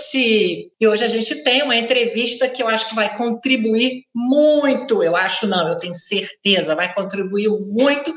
noite! E hoje a gente tem uma entrevista que eu acho que vai contribuir muito, eu acho não, eu tenho certeza, vai contribuir muito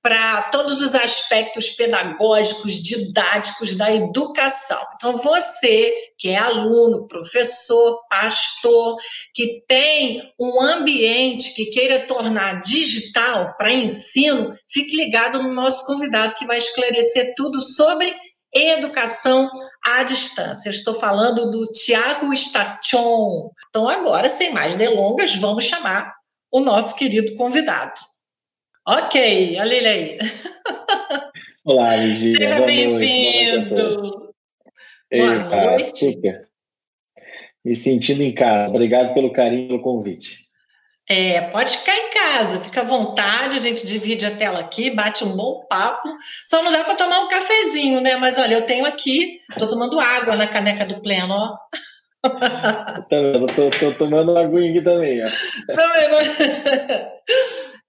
para todos os aspectos pedagógicos, didáticos da educação. Então, você que é aluno, professor, pastor, que tem um ambiente que queira tornar digital para ensino, fique ligado no nosso convidado que vai esclarecer tudo sobre educação à distância. Eu estou falando do Tiago Stachon. Então, agora, sem mais delongas, vamos chamar o nosso querido convidado. Ok, olha ele aí. Olá, Virginia. Seja bem-vindo. Boa noite. Super. Me sentindo em casa. Obrigado pelo carinho pelo convite. É, pode ficar em casa, fica à vontade, a gente divide a tela aqui, bate um bom papo. Só não dá para tomar um cafezinho, né? Mas olha, eu tenho aqui, estou tomando água na caneca do pleno, ó. Tá vendo? Tô, tô tomando aguinha aqui também, ó. Tá vendo?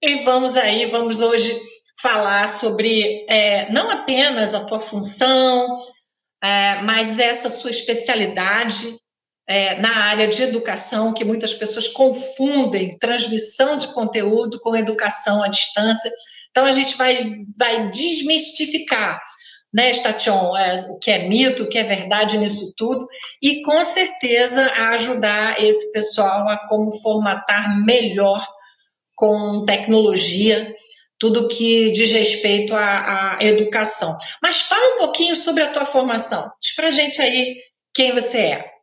E vamos aí, vamos hoje falar sobre é, não apenas a tua função, é, mas essa sua especialidade é, na área de educação, que muitas pessoas confundem transmissão de conteúdo com educação à distância. Então, a gente vai, vai desmistificar né, Station, é, o que é mito, o que é verdade nisso tudo, e com certeza ajudar esse pessoal a como formatar melhor com tecnologia tudo que diz respeito à, à educação. Mas fala um pouquinho sobre a tua formação. Diz pra gente aí quem você é.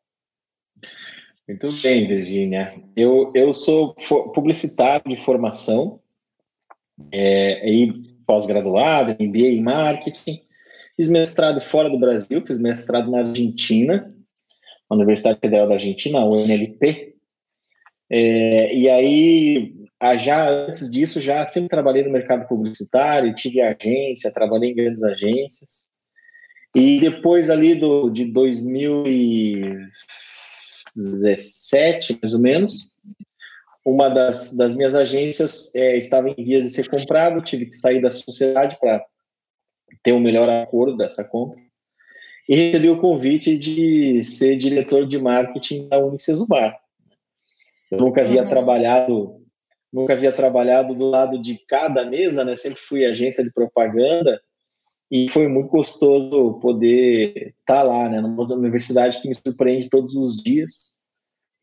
Muito bem, Virginia. Eu, eu sou publicitário de formação, é, pós-graduado, MBA em marketing, Fiz mestrado fora do Brasil, fiz mestrado na Argentina, na Universidade Federal da Argentina, a UNLP. É, e aí, já antes disso, já sempre trabalhei no mercado publicitário, tive agência, trabalhei em grandes agências. E depois ali do, de 2017, mais ou menos, uma das, das minhas agências é, estava em vias de ser comprada, tive que sair da sociedade para ter um melhor acordo dessa compra. E recebi o convite de ser diretor de marketing da Unicesumar. Eu nunca havia uhum. trabalhado, nunca havia trabalhado do lado de cada mesa, né? Sempre fui agência de propaganda e foi muito gostoso poder estar tá lá, né? Numa universidade que me surpreende todos os dias,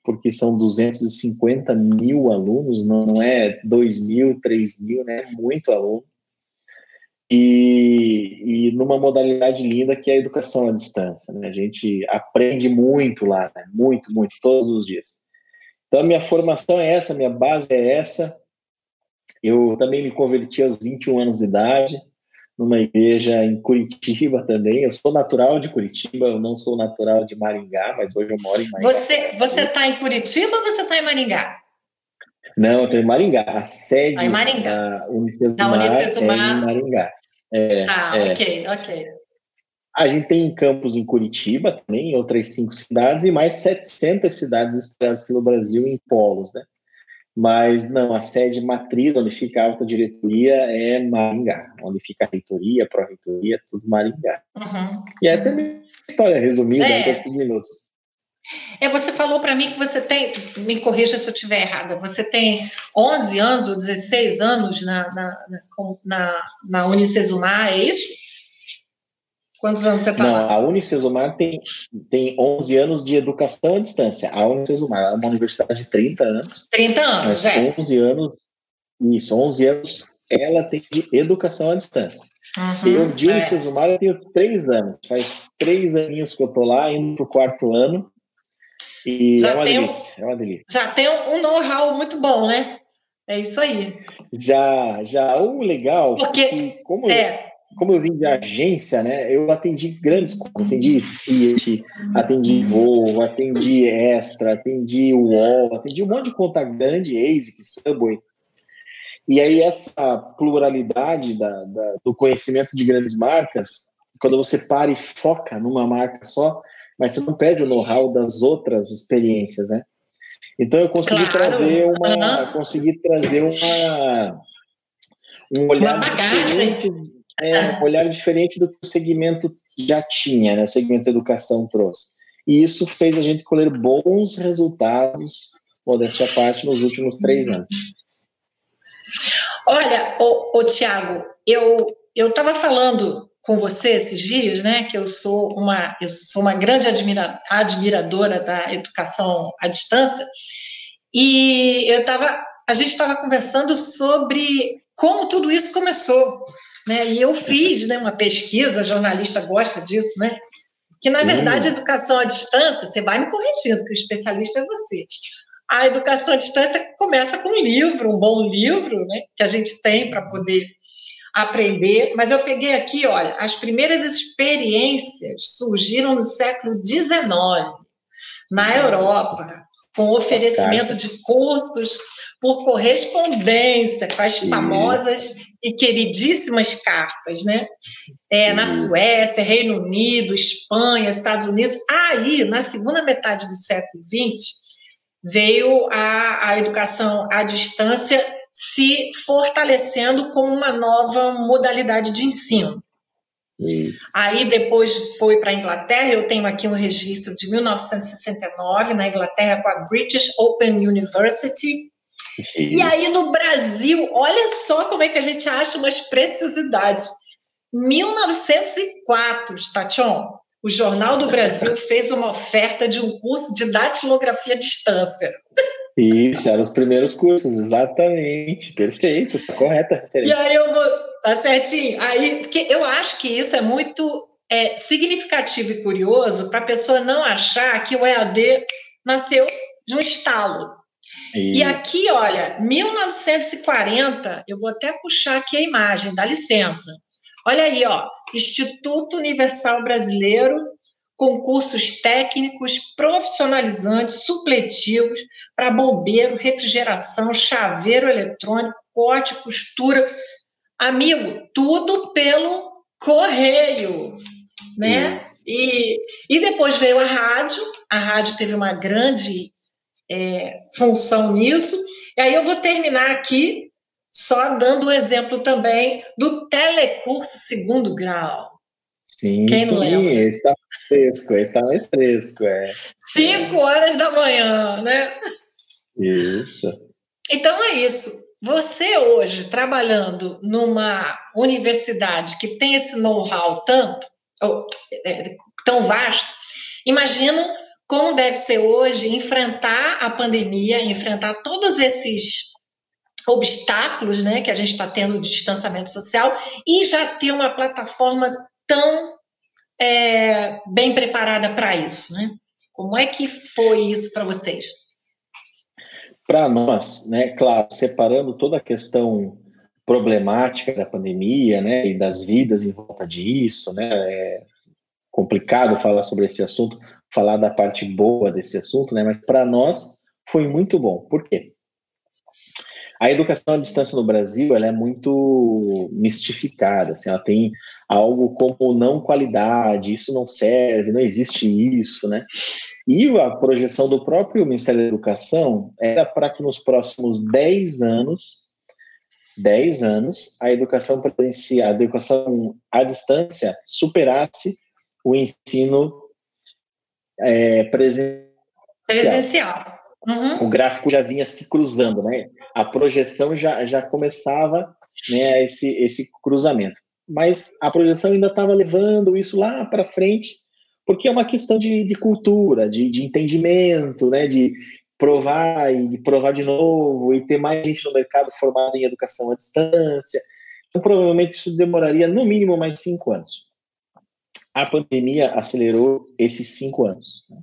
porque são 250 mil alunos, não é 2 mil, 3 mil, né? Muito aluno e, e numa modalidade linda que é a educação à distância. Né? A gente aprende muito lá, né? muito, muito, todos os dias. Então, a minha formação é essa, minha base é essa. Eu também me converti aos 21 anos de idade, numa igreja em Curitiba também. Eu sou natural de Curitiba, eu não sou natural de Maringá, mas hoje eu moro em Maringá. Você você está em Curitiba ou você está em Maringá? Não, eu estou em Maringá. A sede em Maringá. da Unicesumar, Unicesumar é em Maringá. É, tá, é. ok, ok. A gente tem campos em Curitiba também, em outras cinco cidades, e mais 700 cidades espalhadas pelo Brasil em polos, né? Mas não, a sede matriz, onde fica a alta diretoria, é Maringá, onde fica a reitoria, a pró-reitoria, tudo Maringá. Uhum. E essa é a minha história resumida é. em poucos minutos. É, você falou para mim que você tem, me corrija se eu estiver errada, você tem 11 anos ou 16 anos na, na, na, na Unicesumar, é isso? Quantos anos você está Não, a Unicesumar tem, tem 11 anos de educação à distância. A Unicesumar é uma universidade de 30 anos. 30 anos, é. 11 anos, isso, 11 anos ela tem de educação à distância. Uhum, eu, de Unicesumar, é. eu tenho 3 anos. Faz 3 aninhos que eu estou lá, indo para o quarto ano. E já é uma delícia, um, é uma delícia. Já tem um know-how muito bom, né? É isso aí. Já, já o legal, porque como, é. eu, como eu vim de agência, né? Eu atendi grandes coisas, atendi Fiat, atendi Volvo, atendi Extra, atendi UOL, atendi um monte de conta grande, ASIC, Subway. E aí essa pluralidade da, da, do conhecimento de grandes marcas, quando você para e foca numa marca só, mas você não perde o know-how das outras experiências, né? Então eu consegui claro. trazer uma, uhum. consegui trazer uma um olhar diferente, é, um olhar diferente do que o segmento já tinha, né? O segmento educação trouxe. e isso fez a gente colher bons resultados, modéstia à parte, nos últimos três anos. Olha, o, o Tiago, eu eu estava falando com você esses dias, né, que eu sou uma eu sou uma grande admira, admiradora da educação à distância e eu estava a gente estava conversando sobre como tudo isso começou, né? E eu fiz, né, uma pesquisa, jornalista gosta disso, né? Que na Sim. verdade a educação à distância, você vai me corrigindo, que o especialista é você. A educação à distância começa com um livro, um bom livro, né, que a gente tem para poder aprender, mas eu peguei aqui, olha, as primeiras experiências surgiram no século XIX, na Europa, com oferecimento de cursos por correspondência, com as famosas e queridíssimas cartas, né? É, na Suécia, Reino Unido, Espanha, Estados Unidos. Aí, na segunda metade do século XX, veio a, a educação à distância se fortalecendo como uma nova modalidade de ensino. Isso. Aí depois foi para a Inglaterra, eu tenho aqui um registro de 1969, na Inglaterra, com a British Open University. E aí no Brasil, olha só como é que a gente acha umas preciosidades. 1904, Station, o Jornal do Brasil fez uma oferta de um curso de datilografia à distância. Isso, eram os primeiros cursos, exatamente. Perfeito, tá correta a referência. E aí eu vou. Tá certinho? Aí, porque eu acho que isso é muito é, significativo e curioso para a pessoa não achar que o EAD nasceu de um estalo. Isso. E aqui, olha, 1940, eu vou até puxar aqui a imagem, dá licença. Olha aí, ó, Instituto Universal Brasileiro concursos técnicos profissionalizantes, supletivos para bombeiro, refrigeração, chaveiro eletrônico, corte, costura. Amigo, tudo pelo correio, né? E, e depois veio a rádio, a rádio teve uma grande é, função nisso. E aí eu vou terminar aqui só dando o um exemplo também do telecurso segundo grau. Sim, Quem não lembra? esse está fresco, esse está mais fresco, é. Cinco horas da manhã, né? Isso. Então é isso. Você hoje, trabalhando numa universidade que tem esse know-how tanto, ou, é, tão vasto, imagino como deve ser hoje enfrentar a pandemia, enfrentar todos esses obstáculos né, que a gente está tendo de distanciamento social e já ter uma plataforma tão é, bem preparada para isso, né? Como é que foi isso para vocês? Para nós, né, claro, separando toda a questão problemática da pandemia, né, e das vidas em volta disso, né, é complicado falar sobre esse assunto, falar da parte boa desse assunto, né, mas para nós foi muito bom. Por quê? A educação à distância no Brasil ela é muito mistificada, assim, ela tem algo como não qualidade, isso não serve, não existe isso, né? E a projeção do próprio Ministério da Educação era para que nos próximos 10 anos, 10 anos, a educação presencial, a educação à distância superasse o ensino é, presencial. Presencial. Uhum. O gráfico já vinha se cruzando, né? A projeção já, já começava né, esse, esse cruzamento mas a projeção ainda estava levando isso lá para frente, porque é uma questão de, de cultura, de, de, entendimento, né, de provar e de provar de novo e ter mais gente no mercado formada em educação à distância. Então, provavelmente isso demoraria no mínimo mais cinco anos. A pandemia acelerou esses cinco anos. Né?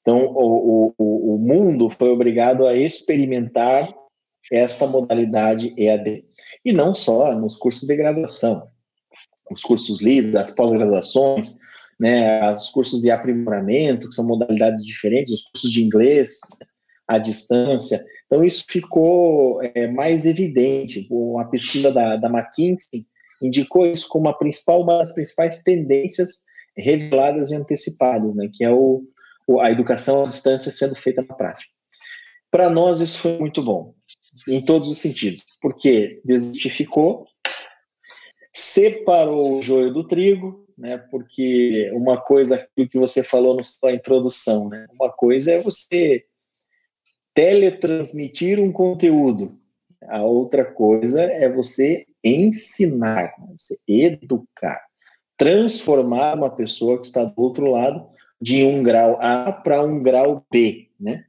Então, o, o, o mundo foi obrigado a experimentar esta modalidade EAD. E não só nos cursos de graduação os cursos livres, as pós-graduações, né, os cursos de aprimoramento, que são modalidades diferentes, os cursos de inglês à distância. Então, isso ficou é, mais evidente. A pesquisa da, da McKinsey indicou isso como a principal, uma das principais tendências reveladas e antecipadas, né, que é o, a educação à distância sendo feita na prática. Para nós, isso foi muito bom, em todos os sentidos, porque desmistificou separou o joio do trigo, né? Porque uma coisa que você falou na sua introdução, né? Uma coisa é você teletransmitir um conteúdo, a outra coisa é você ensinar, né? você educar, transformar uma pessoa que está do outro lado de um grau A para um grau B, né?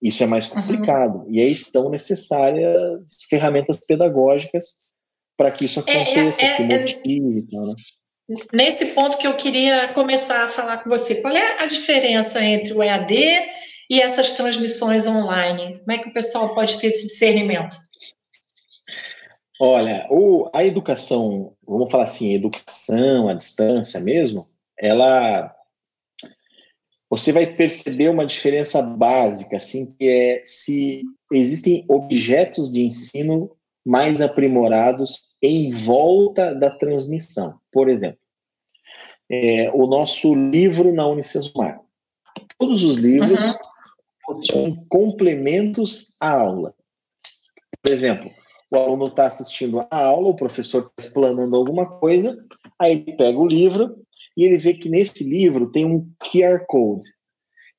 Isso é mais uhum. complicado. Uhum. E aí são necessárias ferramentas pedagógicas para que isso aconteça, é, é, que é, motive. É, né? Nesse ponto que eu queria começar a falar com você, qual é a diferença entre o EAD e essas transmissões online? Como é que o pessoal pode ter esse discernimento? Olha, o, a educação, vamos falar assim, educação à distância mesmo, ela você vai perceber uma diferença básica, assim, que é se existem objetos de ensino mais aprimorados em volta da transmissão. Por exemplo, é, o nosso livro na Unicesumar. Todos os livros uhum. são complementos à aula. Por exemplo, o aluno está assistindo a aula, o professor está explanando alguma coisa, aí ele pega o livro e ele vê que nesse livro tem um QR Code.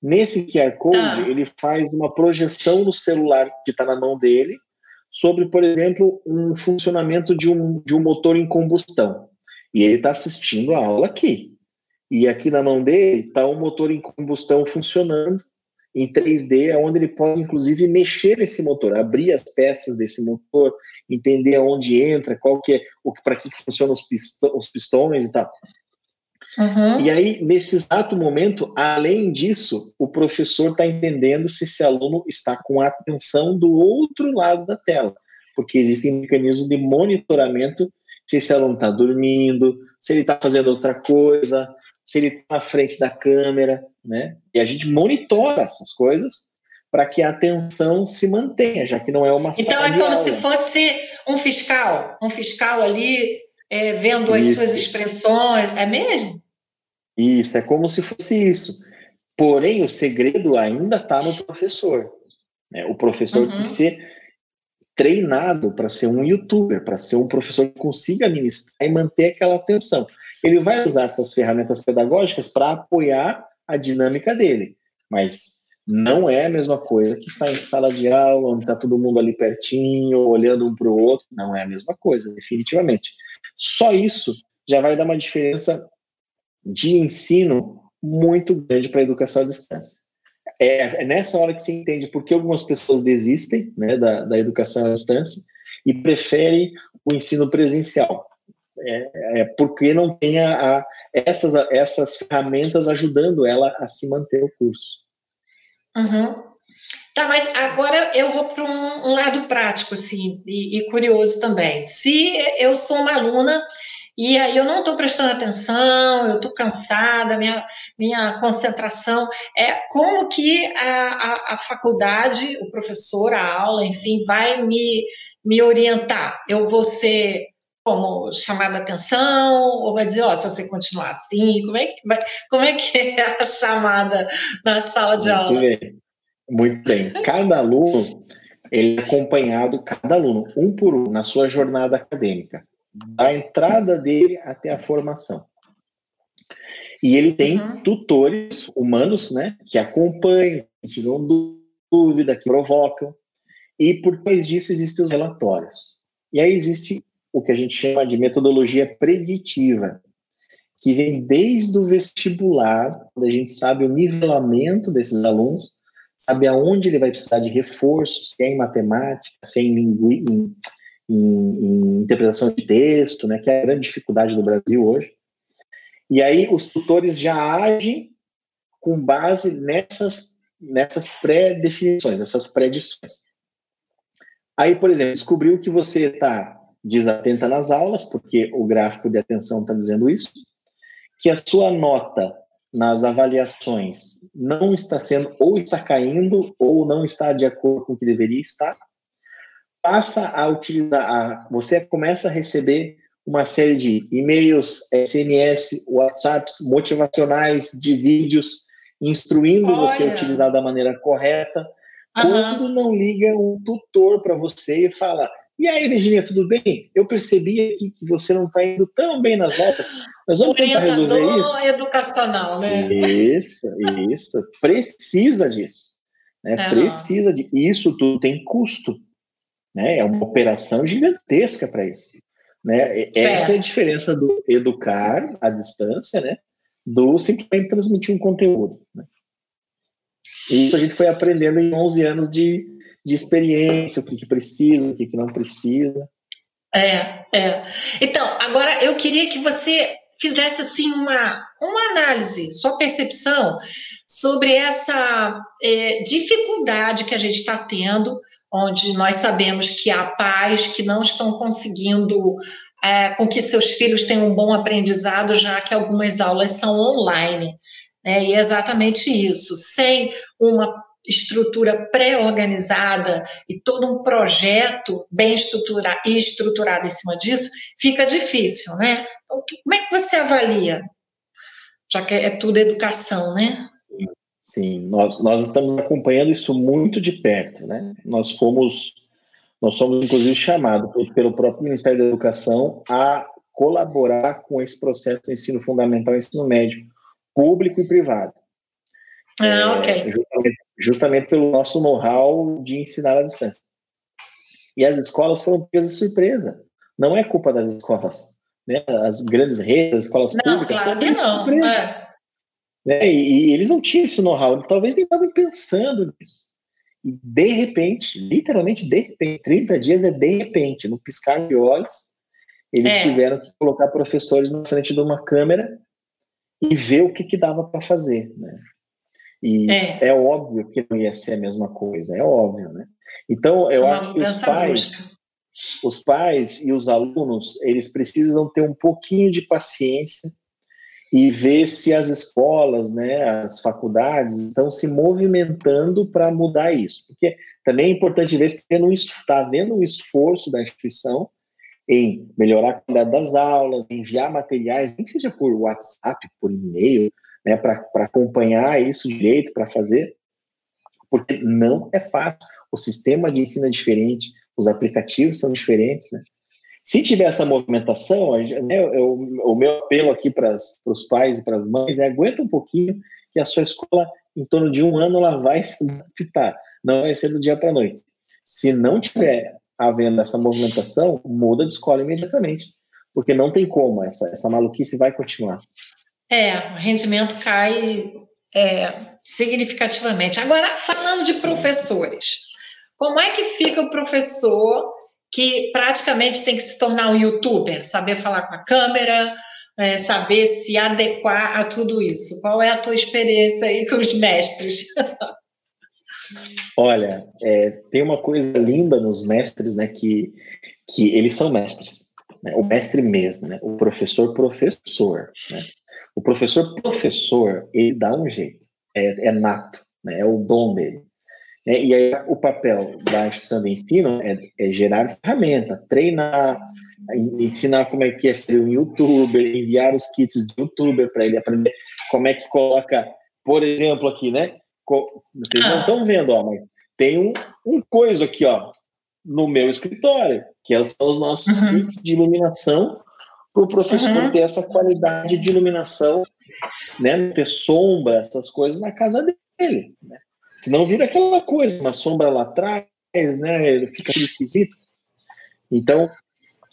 Nesse QR Code, ah. ele faz uma projeção no celular que está na mão dele sobre, por exemplo, um funcionamento de um, de um motor em combustão. E ele está assistindo a aula aqui. E aqui na mão dele está um motor em combustão funcionando em 3D, onde ele pode, inclusive, mexer nesse motor, abrir as peças desse motor, entender aonde entra, qual que é, para que, que funcionam os, pistões, os pistões e tal. Uhum. E aí, nesse exato momento, além disso, o professor está entendendo se esse aluno está com a atenção do outro lado da tela, porque existem mecanismos de monitoramento se esse aluno está dormindo, se ele está fazendo outra coisa, se ele está na frente da câmera, né? E a gente monitora essas coisas para que a atenção se mantenha, já que não é uma Então é como aula. se fosse um fiscal, um fiscal ali é, vendo as suas expressões, é mesmo? Isso, é como se fosse isso. Porém, o segredo ainda está no professor. Né? O professor uhum. tem que ser treinado para ser um youtuber, para ser um professor que consiga administrar e manter aquela atenção. Ele vai usar essas ferramentas pedagógicas para apoiar a dinâmica dele, mas não é a mesma coisa que estar em sala de aula, onde está todo mundo ali pertinho, olhando um para o outro. Não é a mesma coisa, definitivamente. Só isso já vai dar uma diferença de ensino muito grande para a educação à distância. É, é, nessa hora que se entende por que algumas pessoas desistem né, da, da educação à distância e preferem o ensino presencial. É, é porque não tem a, a, essas, essas ferramentas ajudando ela a se manter o curso. Uhum. Tá, mas agora eu vou para um, um, lado prático, assim, e, e curioso também. Se eu sou uma aluna e aí eu não estou prestando atenção, eu estou cansada, minha, minha concentração. É como que a, a, a, faculdade, o professor, a aula, enfim, vai me, me orientar? Eu vou ser como chamada atenção, ou vai dizer, ó, oh, se você continuar assim, como é que, vai, como é, que é a chamada na sala de Muito aula? Bem. Muito bem. Cada aluno, ele é acompanhado, cada aluno, um por um, na sua jornada acadêmica da entrada dele até a formação. E ele tem uhum. tutores humanos, né, que acompanham, que tiram dúvida, que provocam. E por trás disso existem os relatórios. E aí existe o que a gente chama de metodologia preditiva, que vem desde o vestibular, onde a gente sabe o nivelamento desses alunos, sabe aonde ele vai precisar de reforço, se é em matemática, se é em, linguística em, em, interpretação de texto, né, que é a grande dificuldade do Brasil hoje. E aí os tutores já agem com base nessas, nessas pré-definições, essas predições. Aí, por exemplo, descobriu que você está desatenta nas aulas, porque o gráfico de atenção está dizendo isso, que a sua nota nas avaliações não está sendo, ou está caindo, ou não está de acordo com o que deveria estar, passa a utilizar, a, você começa a receber uma série de e-mails, SMS, WhatsApps motivacionais, de vídeos, instruindo Olha. você a utilizar da maneira correta. Uhum. Quando não liga um tutor para você e fala, E aí, Virginia, tudo bem? Eu percebi aqui que você não está indo tão bem nas notas. Nós vamos tentar resolver isso. educacional, né? Isso, isso. Precisa disso. Né? Uhum. Precisa de isso tudo tem custo. Né? É uma operação gigantesca para isso. Né? Essa é a diferença do educar à distância, né? Do simplesmente transmitir um conteúdo. Né? E isso a gente foi aprendendo em 11 anos de, de experiência, o que, que precisa, o que, que não precisa. É, é. Então, agora eu queria que você fizesse assim uma, uma análise, sua percepção sobre essa é, dificuldade que a gente está tendo, onde nós sabemos que há pais que não estão conseguindo é, com que seus filhos tenham um bom aprendizado, já que algumas aulas são online. Né? E é exatamente isso, sem uma estrutura pré-organizada e todo um projeto bem estrutura, estruturado em cima disso, fica difícil, né? Então, como é que você avalia? Já que é tudo educação, né? Sim, nós, nós estamos acompanhando isso muito de perto, né? Nós fomos, nós somos inclusive chamados pelo próprio Ministério da Educação a colaborar com esse processo de ensino fundamental e ensino médio, público e privado. Ah, é, ok. Justamente, justamente pelo nosso know-how de ensinar à distância. E as escolas foram presas de surpresa. Não é culpa das escolas. Né? As grandes redes, as escolas não, públicas. Claro que não. É. Né? E, e, eles não tinham esse know-how, talvez nem estavam pensando nisso. E de repente, literalmente de repente, 30 dias é de repente, no piscar de olhos, eles é. tiveram que colocar professores na frente de uma câmera e ver o que, que dava para fazer. Né? E é. é. óbvio que não ia ser a mesma coisa, é óbvio, né? Então, eu Uma acho que os pais, os pais e os alunos, eles precisam ter um pouquinho de paciência e ver se as escolas, né, as faculdades estão se movimentando para mudar isso. Porque também é importante ver se está havendo um esforço da instituição em melhorar a qualidade das aulas, enviar materiais, nem que seja por WhatsApp, por e-mail, né, para acompanhar isso direito, para fazer, porque não é fácil. O sistema de ensino é diferente, os aplicativos são diferentes, né? Se tiver essa movimentação, né, eu, o meu apelo aqui para os pais e para as mães é aguenta um pouquinho que a sua escola, em torno de um ano, ela vai se adaptar. Não vai ser do dia para a noite. Se não tiver havendo essa movimentação, muda de escola imediatamente, porque não tem como, essa, essa maluquice vai continuar. É, o rendimento cai é, significativamente. Agora, falando de professores, como é que fica o professor que praticamente tem que se tornar um youtuber, saber falar com a câmera, é, saber se adequar a tudo isso? Qual é a tua experiência aí com os mestres? Olha, é, tem uma coisa linda nos mestres, né, que, que eles são mestres, né, o mestre mesmo, né, o professor professor, né, o professor professor, ele dá um jeito, é, é nato, né, é o dom dele. É, e aí o papel da instituição de ensino é, é, gerar ferramenta, treinar, ensinar como é que é ser um youtuber, enviar os kits de youtuber para ele aprender como é que coloca, por exemplo, aqui, né? Vocês não estão vendo, ó, mas tem um, um coisa aqui, ó, no meu escritório, que são os nossos uhum. kits de iluminação para o professor uhum. ter essa qualidade de iluminação, né, ter sombra, essas coisas na casa dele. Né? Senão vira aquela coisa, uma sombra lá atrás, né, fica tudo esquisito. Então,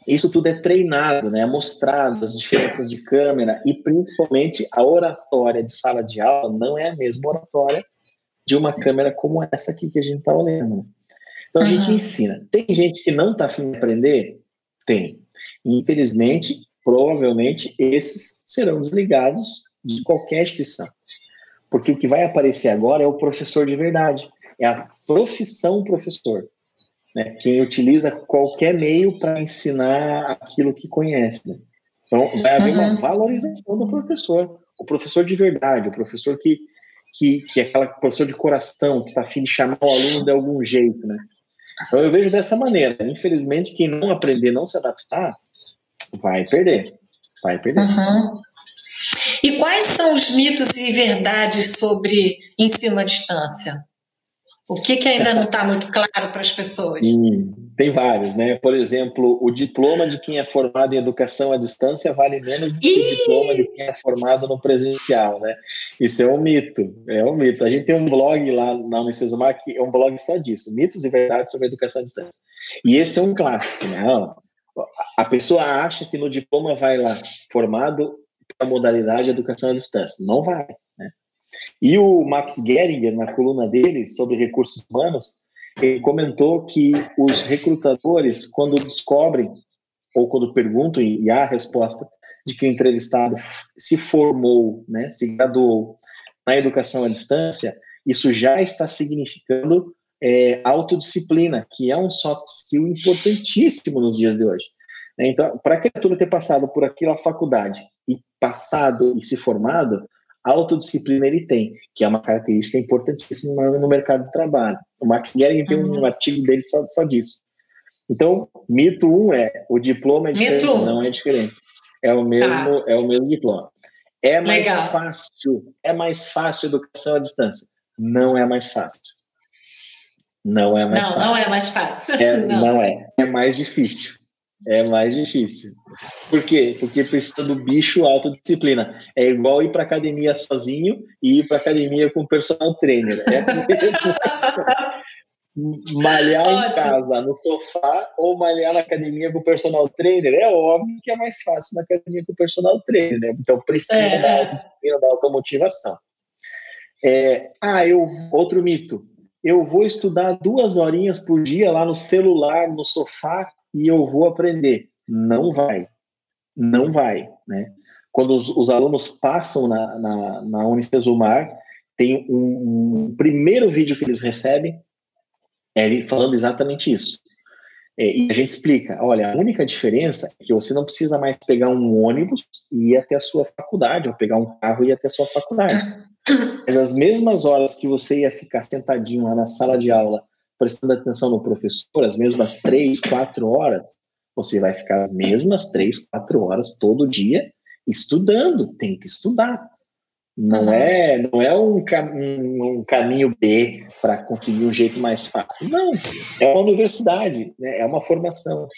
isso tudo é treinado, né, é mostrado, as diferenças de câmera e principalmente a oratória de sala de aula não é a mesma oratória de uma câmera como essa aqui que a gente está olhando. Né? Então a uhum. gente ensina. Tem gente que não está afim de aprender? Tem. Infelizmente, provavelmente, esses serão desligados de qualquer instituição. Porque o que vai aparecer agora é o professor de verdade. É a profissão professor. Né? Quem utiliza qualquer meio para ensinar aquilo que conhece. Né? Então, vai haver uhum. uma valorização do professor. O professor de verdade, o professor que, que, que é aquela professor de coração, que está afim de chamar o aluno de algum jeito. Né? Então, eu vejo dessa maneira. Infelizmente, quem não aprender, não se adaptar, vai perder. Vai perder. Uhum. E quais são os mitos e verdades sobre ensino à distância? O que, que ainda não está muito claro para as pessoas? Sim, tem vários, né? Por exemplo, o diploma de quem é formado em educação à distância vale menos do que o diploma de quem é formado no presencial, né? Isso é um mito, é um mito. A gente tem um blog lá na Unicesumar que é um blog só disso, mitos e verdades sobre educação à distância. E esse é um clássico, né? A pessoa acha que no diploma vai lá formado para a modalidade educação à distância. Não vai. E o Max Geringer, na coluna dele sobre recursos humanos, ele comentou que os recrutadores, quando descobrem ou quando perguntam e há a resposta de que o entrevistado se formou, né, se graduou na educação à distância, isso já está significando é, autodisciplina, que é um soft skill importantíssimo nos dias de hoje. Então, para a criatura ter passado por aquela faculdade e passado e se formado, autodisciplina ele tem, que é uma característica importantíssima no mercado de trabalho. O Max Gehring tem uhum. um artigo dele só, só disso. Então, mito um é o diploma é diferente, não é diferente. É o mesmo, tá. é o mesmo diploma. É mais Legal. fácil, é mais fácil educação à distância. Não é mais fácil. Não é mais não, fácil. Não, é mais fácil. É, não. não é. É mais difícil é mais difícil. Por quê? Porque precisa do bicho autodisciplina. É igual ir para academia sozinho e ir para academia com personal trainer. É mesmo. malhar Ótimo. em casa, no sofá, ou malhar na academia com personal trainer, é óbvio que é mais fácil na academia com personal trainer, né? Então precisa é. da autodisciplina, da automotivação. É, ah, eu, outro mito. Eu vou estudar duas horinhas por dia lá no celular, no sofá, e eu vou aprender. Não vai. Não vai, né? Quando os, os alunos passam na, na, na Unicesumar, tem um, um, primeiro vídeo que eles recebem, é ele falando exatamente isso. É, e a gente explica, olha, a única diferença é que você não precisa mais pegar um ônibus e ir até a sua faculdade, ou pegar um carro e ir até a sua faculdade. Mas as mesmas horas que você ia ficar sentadinho lá na sala de aula prestando atenção no professor, as mesmas três, quatro horas, você vai ficar as mesmas três, quatro horas todo dia estudando. Tem que estudar. Não é, não é um, um, um caminho B para conseguir um jeito mais fácil. Não, é uma universidade, né? é uma formação.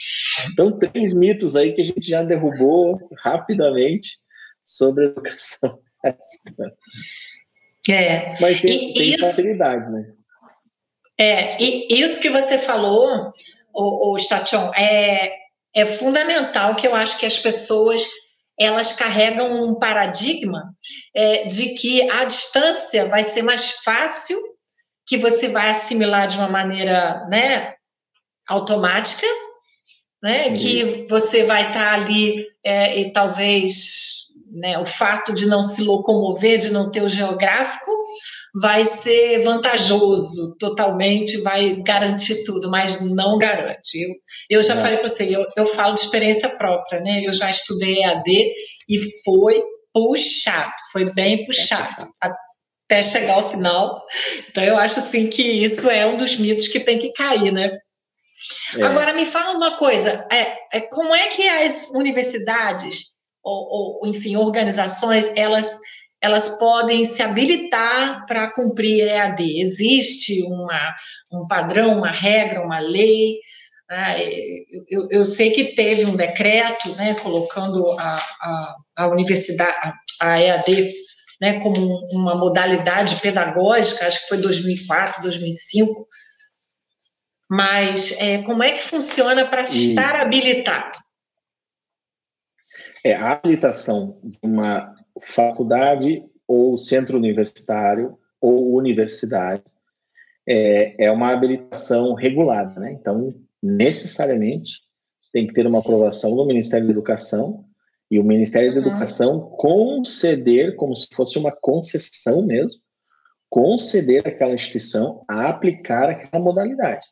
Então, três mitos aí que a gente já derrubou rapidamente sobre a educação à distância. É. Mas tem, e, tem isso... facilidade, né? É, e isso que você falou, o, o Station, é, é fundamental que eu acho que as pessoas elas carregam um paradigma é, de que a distância vai ser mais fácil, que você vai assimilar de uma maneira né, automática, né, que você vai estar ali é, e talvez né, o fato de não se locomover, de não ter o geográfico, vai ser vantajoso totalmente, vai garantir tudo, mas não garante. Eu, eu já é. falei para você, eu, eu falo de experiência própria, né? Eu já estudei EAD e foi puxado, foi bem puxado até chegar ao final. Então eu acho assim que isso é um dos mitos que tem que cair, né? É. Agora me fala uma coisa, é, é, como é que as universidades ou, ou enfim organizações elas elas podem se habilitar para cumprir EAD. Existe uma, um padrão, uma regra, uma lei. Né? Eu, eu, sei que teve um decreto né, colocando a, a, a universidade, a EAD, né, como uma modalidade pedagógica, acho que foi 2004, 2005. Mas é, como é que funciona para se estar habilitado? É, a habilitação de uma faculdade ou centro universitário ou universidade é, é uma habilitação regulada, né? Então, necessariamente tem que ter uma aprovação do Ministério da Educação e o Ministério uhum. da Educação conceder, como se fosse uma concessão mesmo, conceder àquela instituição a aplicar aquela modalidade.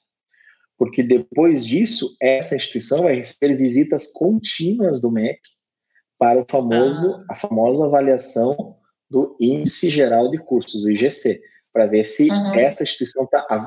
Porque depois disso, essa instituição vai receber visitas contínuas do MEC para o famoso, ah. a famosa avaliação do Índice Geral de Cursos, o IGC, para ver se uhum. essa instituição está tá,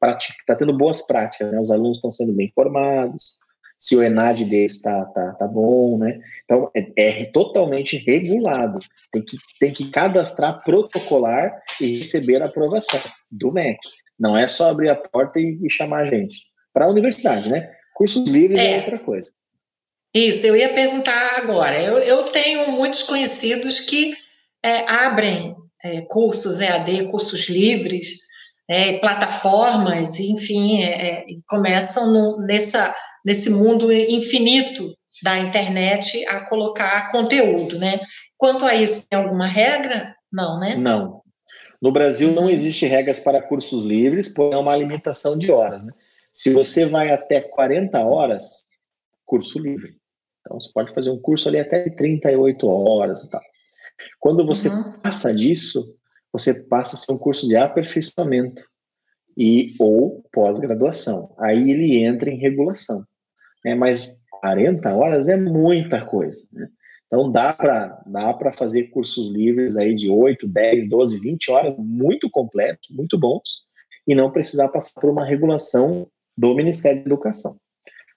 tá, tá tendo boas práticas, né? os alunos estão sendo bem formados, se o ENAD deles está tá, tá bom, né? Então, é, é, totalmente regulado. Tem que, tem que cadastrar, protocolar e receber a aprovação do MEC. Não é só abrir a porta e, e chamar a gente. Para a universidade, né? Cursos livres é. é outra coisa. Isso, eu ia perguntar agora. Eu, eu tenho muitos conhecidos que é, abrem é, cursos EAD, cursos livres, é, plataformas, enfim, é, é, começam no, nessa, nesse mundo infinito da internet a colocar conteúdo, né? Quanto a isso, tem alguma regra? Não, né? Não. No Brasil não existe regras para cursos livres, porém é uma limitação de horas, né? Se você vai até 40 horas, curso livre. Então, você pode fazer um curso ali até 38 horas e tal. Quando você uhum. passa disso, você passa a ser um curso de aperfeiçoamento e ou pós-graduação. Aí ele entra em regulação. Né? Mas 40 horas é muita coisa. Né? Então dá para dá fazer cursos livres aí de 8, 10, 12, 20 horas, muito completos, muito bons, e não precisar passar por uma regulação do Ministério da Educação.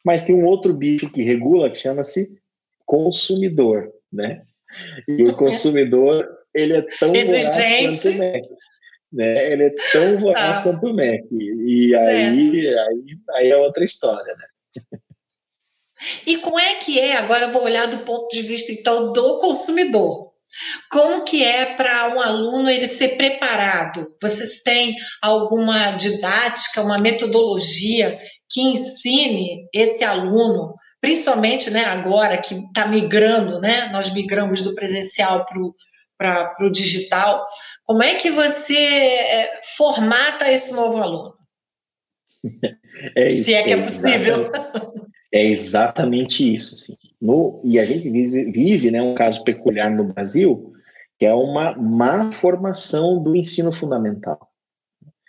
Mas tem um outro bicho que regula que chama-se consumidor, né? E o consumidor ele é tão voraz quanto o Mac. Né? Ele é tão voraz tá. quanto o Mac. E aí, aí, aí é outra história, né? E como é que é, agora eu vou olhar do ponto de vista então do consumidor. Como que é para um aluno ele ser preparado? Vocês têm alguma didática, uma metodologia que ensine esse aluno, principalmente né, agora que está migrando, né? Nós migramos do presencial para o digital. Como é que você é, formata esse novo aluno? É isso, Se é que é, possível. É exatamente isso. Assim. No, e a gente vive, vive né, um caso peculiar no Brasil, que é uma má formação do ensino fundamental.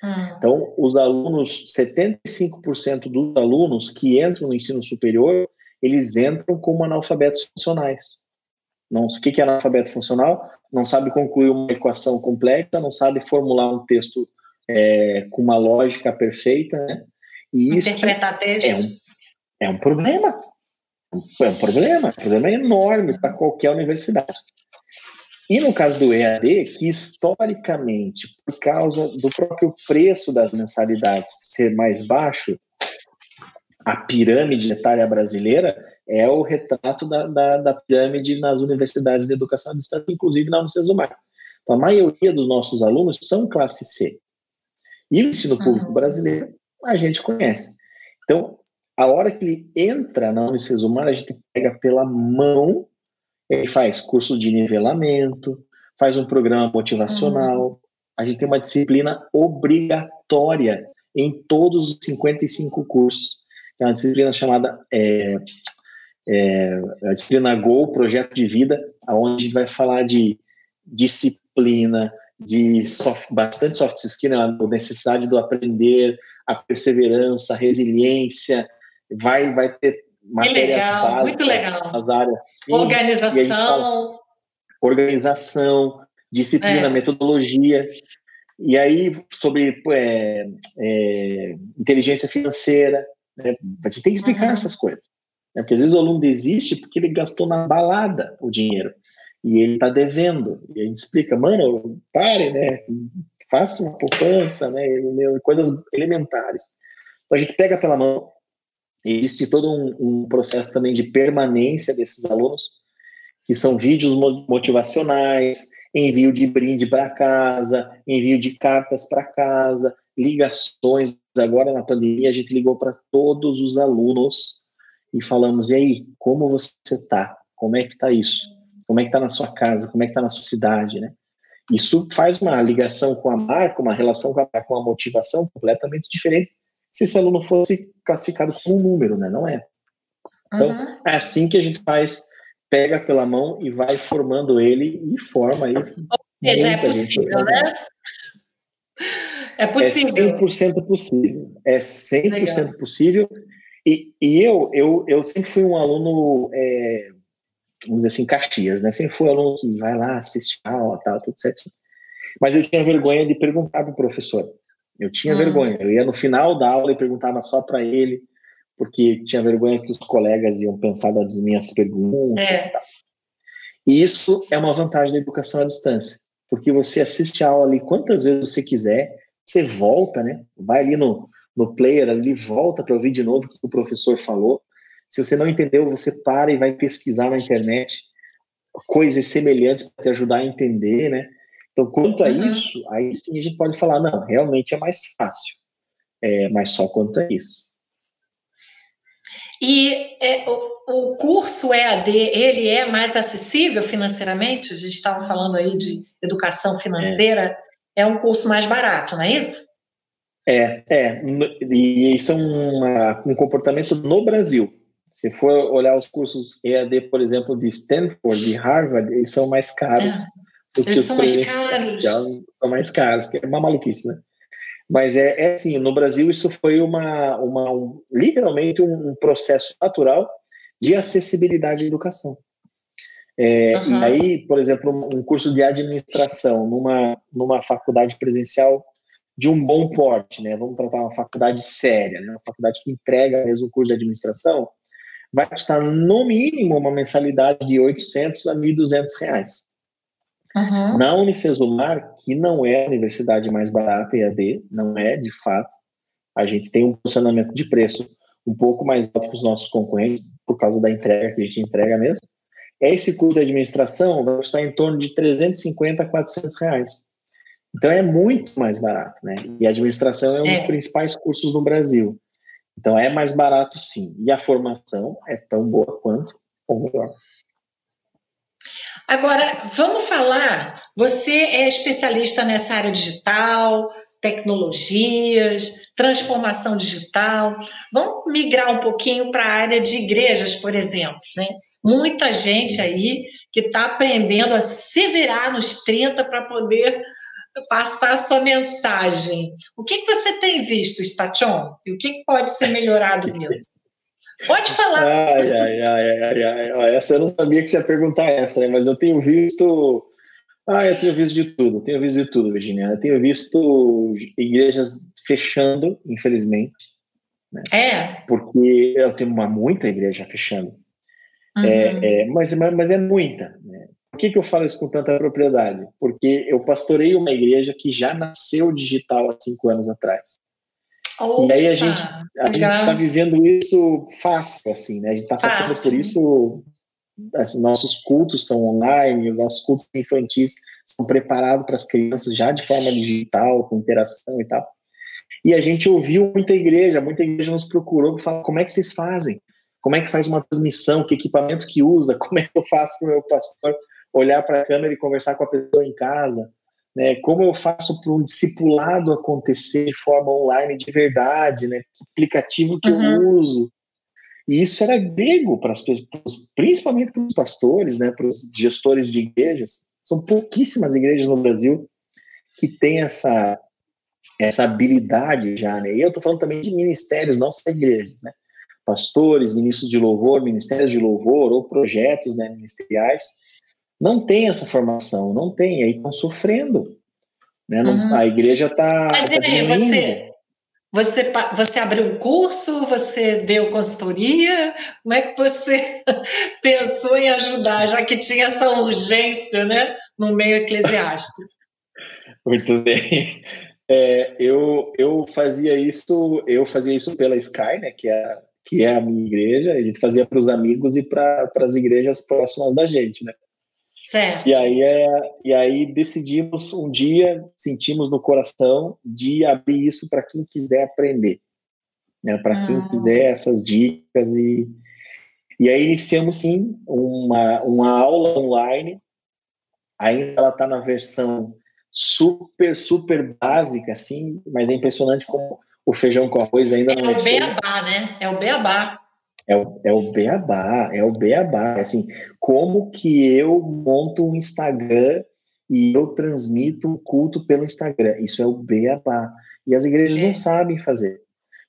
Hum. Então, os alunos, 75% dos alunos que entram no ensino superior, eles entram como analfabetos funcionais. Não, o que é analfabeto funcional? Não sabe concluir uma equação complexa, não sabe formular um texto é, com uma lógica perfeita, né? E isso Interpretar é um, é um problema. É um problema, um problema enorme para qualquer universidade. E no caso do EAD, que historicamente, por causa do próprio preço das mensalidades ser mais baixo, a pirâmide etária brasileira é o retrato da, da, da, pirâmide nas universidades de educação à distância, inclusive na Unicesumar. Então, a maioria dos nossos alunos são classe C. E o ensino público uhum. brasileiro, a gente conhece. Então, a hora que ele entra na Unicesumar, a gente pega pela mão, ele faz curso de nivelamento, faz um programa motivacional, uhum. a gente tem uma disciplina obrigatória em todos os 55 cursos. É uma disciplina chamada é, é, a disciplina Go, projeto de vida, onde a gente vai falar de disciplina, de soft, bastante soft skill, né, a necessidade do aprender, a perseverança, a resiliência, vai, vai ter matéria legal, muito legal. nas áreas. Sim, organização. organização, disciplina, é. metodologia. E aí, sobre é, é, inteligência financeira, né, a gente tem que explicar uhum. essas coisas. Né? Porque às vezes o aluno desiste porque ele gastou na balada o dinheiro e ele está devendo. E a gente explica, mano, pare, né? Faça uma poupança, né? Coisas elementares. Então a gente pega pela mão. Existe todo um, um processo também de permanência desses alunos, que são vídeos motivacionais, envio de brinde para casa, envio de cartas para casa, ligações. Agora na pandemia a gente ligou para todos os alunos e falamos, e aí, como você está? Como é que está isso? Como é que está na sua casa? Como é que está na sua cidade, né? Isso faz uma ligação com a marca, uma relação com a, com a motivação completamente diferente se esse aluno fosse classificado como um número, né? Não é. Então, uhum. é assim que a gente faz, pega pela mão e vai formando ele e forma aí. Ou seja, é possível, né? É possível. É 100% possível. É 100% Legal. possível. E, e eu, eu, eu sempre fui um aluno, é, vamos dizer assim, Caxias, né? Sempre fui um aluno que vai lá, assiste aula, tal, tudo certo. Mas eu tinha vergonha de perguntar para o professor. Eu tinha hum. vergonha. Eu ia no final da aula e perguntava só para ele, porque tinha vergonha que os colegas iam pensar das minhas perguntas. É. E isso é uma vantagem da educação à distância, porque você assiste a aula ali quantas vezes você quiser, você volta, né? Vai ali no, no player, ali volta para ouvir de novo o que o professor falou. Se você não entendeu, você para e vai pesquisar na internet coisas semelhantes para te ajudar a entender, né? Então, quanto a isso, aí sim a gente pode falar, não, realmente é mais fácil. É, mas só quanto a isso. E é, o, o, curso EAD, ele é mais acessível financeiramente? A gente estava falando aí de educação financeira. É, é um curso mais barato, não é isso? É, é. E isso é uma, um comportamento no Brasil. Se for olhar os cursos EAD, por exemplo, de Stanford, de Harvard, eles são mais caros. É. Eles são mais caros. São mais caros, que é uma maluquice, né? Mas é, é assim, no Brasil isso foi uma, uma um, literalmente um, processo natural de acessibilidade à educação. É, uhum. E aí, por exemplo, um curso de administração numa, numa faculdade presencial de um bom porte, né? Vamos tratar uma faculdade séria, né? uma faculdade que entrega mesmo o curso de administração, vai custar no mínimo uma mensalidade de 800 a 1.200 reais. Uhum. Na Unicesumar, que não é a universidade mais barata EAD, não é de fato, a gente tem um posicionamento de preço um pouco mais alto que os nossos concorrentes, por causa da entrega que a gente entrega mesmo. Esse curso de administração vai custar em torno de 350 a 400 reais. Então é muito mais barato, né? E a administração é um é. dos principais cursos no Brasil. Então é mais barato sim. E a formação é tão boa quanto ou melhor. Agora, vamos falar. Você é especialista nessa área digital, tecnologias, transformação digital. Vamos migrar um pouquinho para a área de igrejas, por exemplo. Né? Muita gente aí que está aprendendo a se virar nos 30 para poder passar a sua mensagem. O que, que você tem visto, Station? E o que, que pode ser melhorado nisso? Pode falar. Ai, ai, ai, ai, ai, Essa eu não sabia que você ia perguntar essa, né? Mas eu tenho visto. Ah, eu tenho visto de tudo, tenho visto de tudo, Virginia. Eu tenho visto igrejas fechando, infelizmente. Né? É. Porque eu tenho uma muita igreja fechando. Uhum. É, é, mas, mas é muita. Né? Por que, que eu falo isso com tanta propriedade? Porque eu pastorei uma igreja que já nasceu digital há cinco anos atrás. Opa, e aí a gente a gente está vivendo isso fácil, assim, né? A gente está passando por isso. Assim, nossos cultos são online, os nossos cultos infantis são preparados para as crianças já de forma digital, com interação e tal. E a gente ouviu muita igreja, muita igreja nos procurou para falar como é que vocês fazem, como é que faz uma transmissão, que equipamento que usa, como é que eu faço para o meu pastor olhar para a câmera e conversar com a pessoa em casa né? Como eu faço para um discipulado acontecer de forma online de verdade, né? Que aplicativo que uhum. eu uso? E isso era grego para as pessoas, principalmente para os pastores, né? Para os gestores de igrejas. São pouquíssimas igrejas no Brasil que têm essa essa habilidade já, né? E eu estou falando também de ministérios, não só igrejas, né? Pastores, ministros de louvor, ministérios de louvor ou projetos né, ministeriais não tem essa formação, não tem, aí estão sofrendo. Né? Uhum. A igreja está. Mas tá aí, você, você, você abriu um curso, você deu consultoria, como é que você pensou em ajudar, já que tinha essa urgência né, no meio eclesiástico? Muito bem. É, eu, eu fazia isso, eu fazia isso pela Sky, né, que é, que é a minha igreja, a gente fazia para os amigos e para as igrejas próximas da gente, né? Certo. E aí, é, e aí decidimos um dia, sentimos no coração de abrir isso para quem quiser aprender, né? Para quem ah. quiser essas dicas e e aí iniciamos sim uma, uma aula online. Ainda ela está na versão super super básica, assim, mas é impressionante como o feijão com arroz ainda é não é o beabá, né? É o beabá. É o, é o beabá, é o beabá. Assim, como que eu monto um Instagram e eu transmito um culto pelo Instagram? Isso é o beabá. E as igrejas é. não sabem fazer.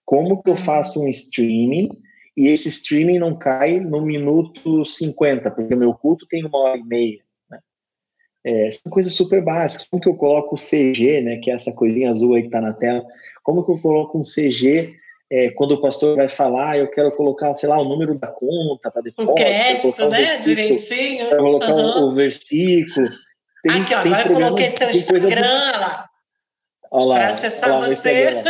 Como que eu uhum. faço um streaming e esse streaming não cai no minuto 50, porque o meu culto tem uma hora e meia. Né? É, são coisas super básicas. Como que eu coloco o CG, né, que é essa coisinha azul aí que está na tela? Como que eu coloco um CG é, quando o pastor vai falar, eu quero colocar, sei lá, o número da conta para depois. O crédito, né? Direitinho. Para colocar uhum. o, o, versículo. Tem, Aqui, ó, agora eu coloquei seu Instagram coisa... lá. Para acessar lá, você.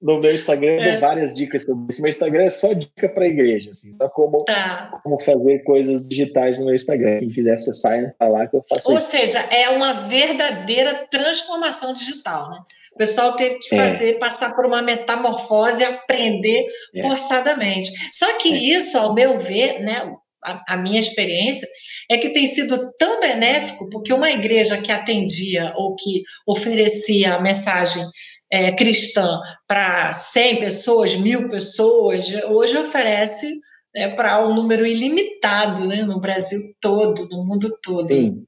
No meu Instagram eu é. dou várias dicas sobre isso. Meu Instagram é só dica para a igreja, assim, só como, tá. como fazer coisas digitais no meu Instagram. Quem quiser acessar, entra lá que eu faço Ou isso. seja, é uma verdadeira transformação digital, né? O pessoal teve que é. fazer, é. passar por uma metamorfose, aprender é. forçadamente. Só que é. isso, ao meu ver, né, a, a minha experiência, é que tem sido tão benéfico, porque uma igreja que atendia ou que oferecia a mensagem é, cristã para 100 pessoas, mil pessoas, hoje oferece é, para um número ilimitado né, no Brasil todo, no mundo todo. Sim,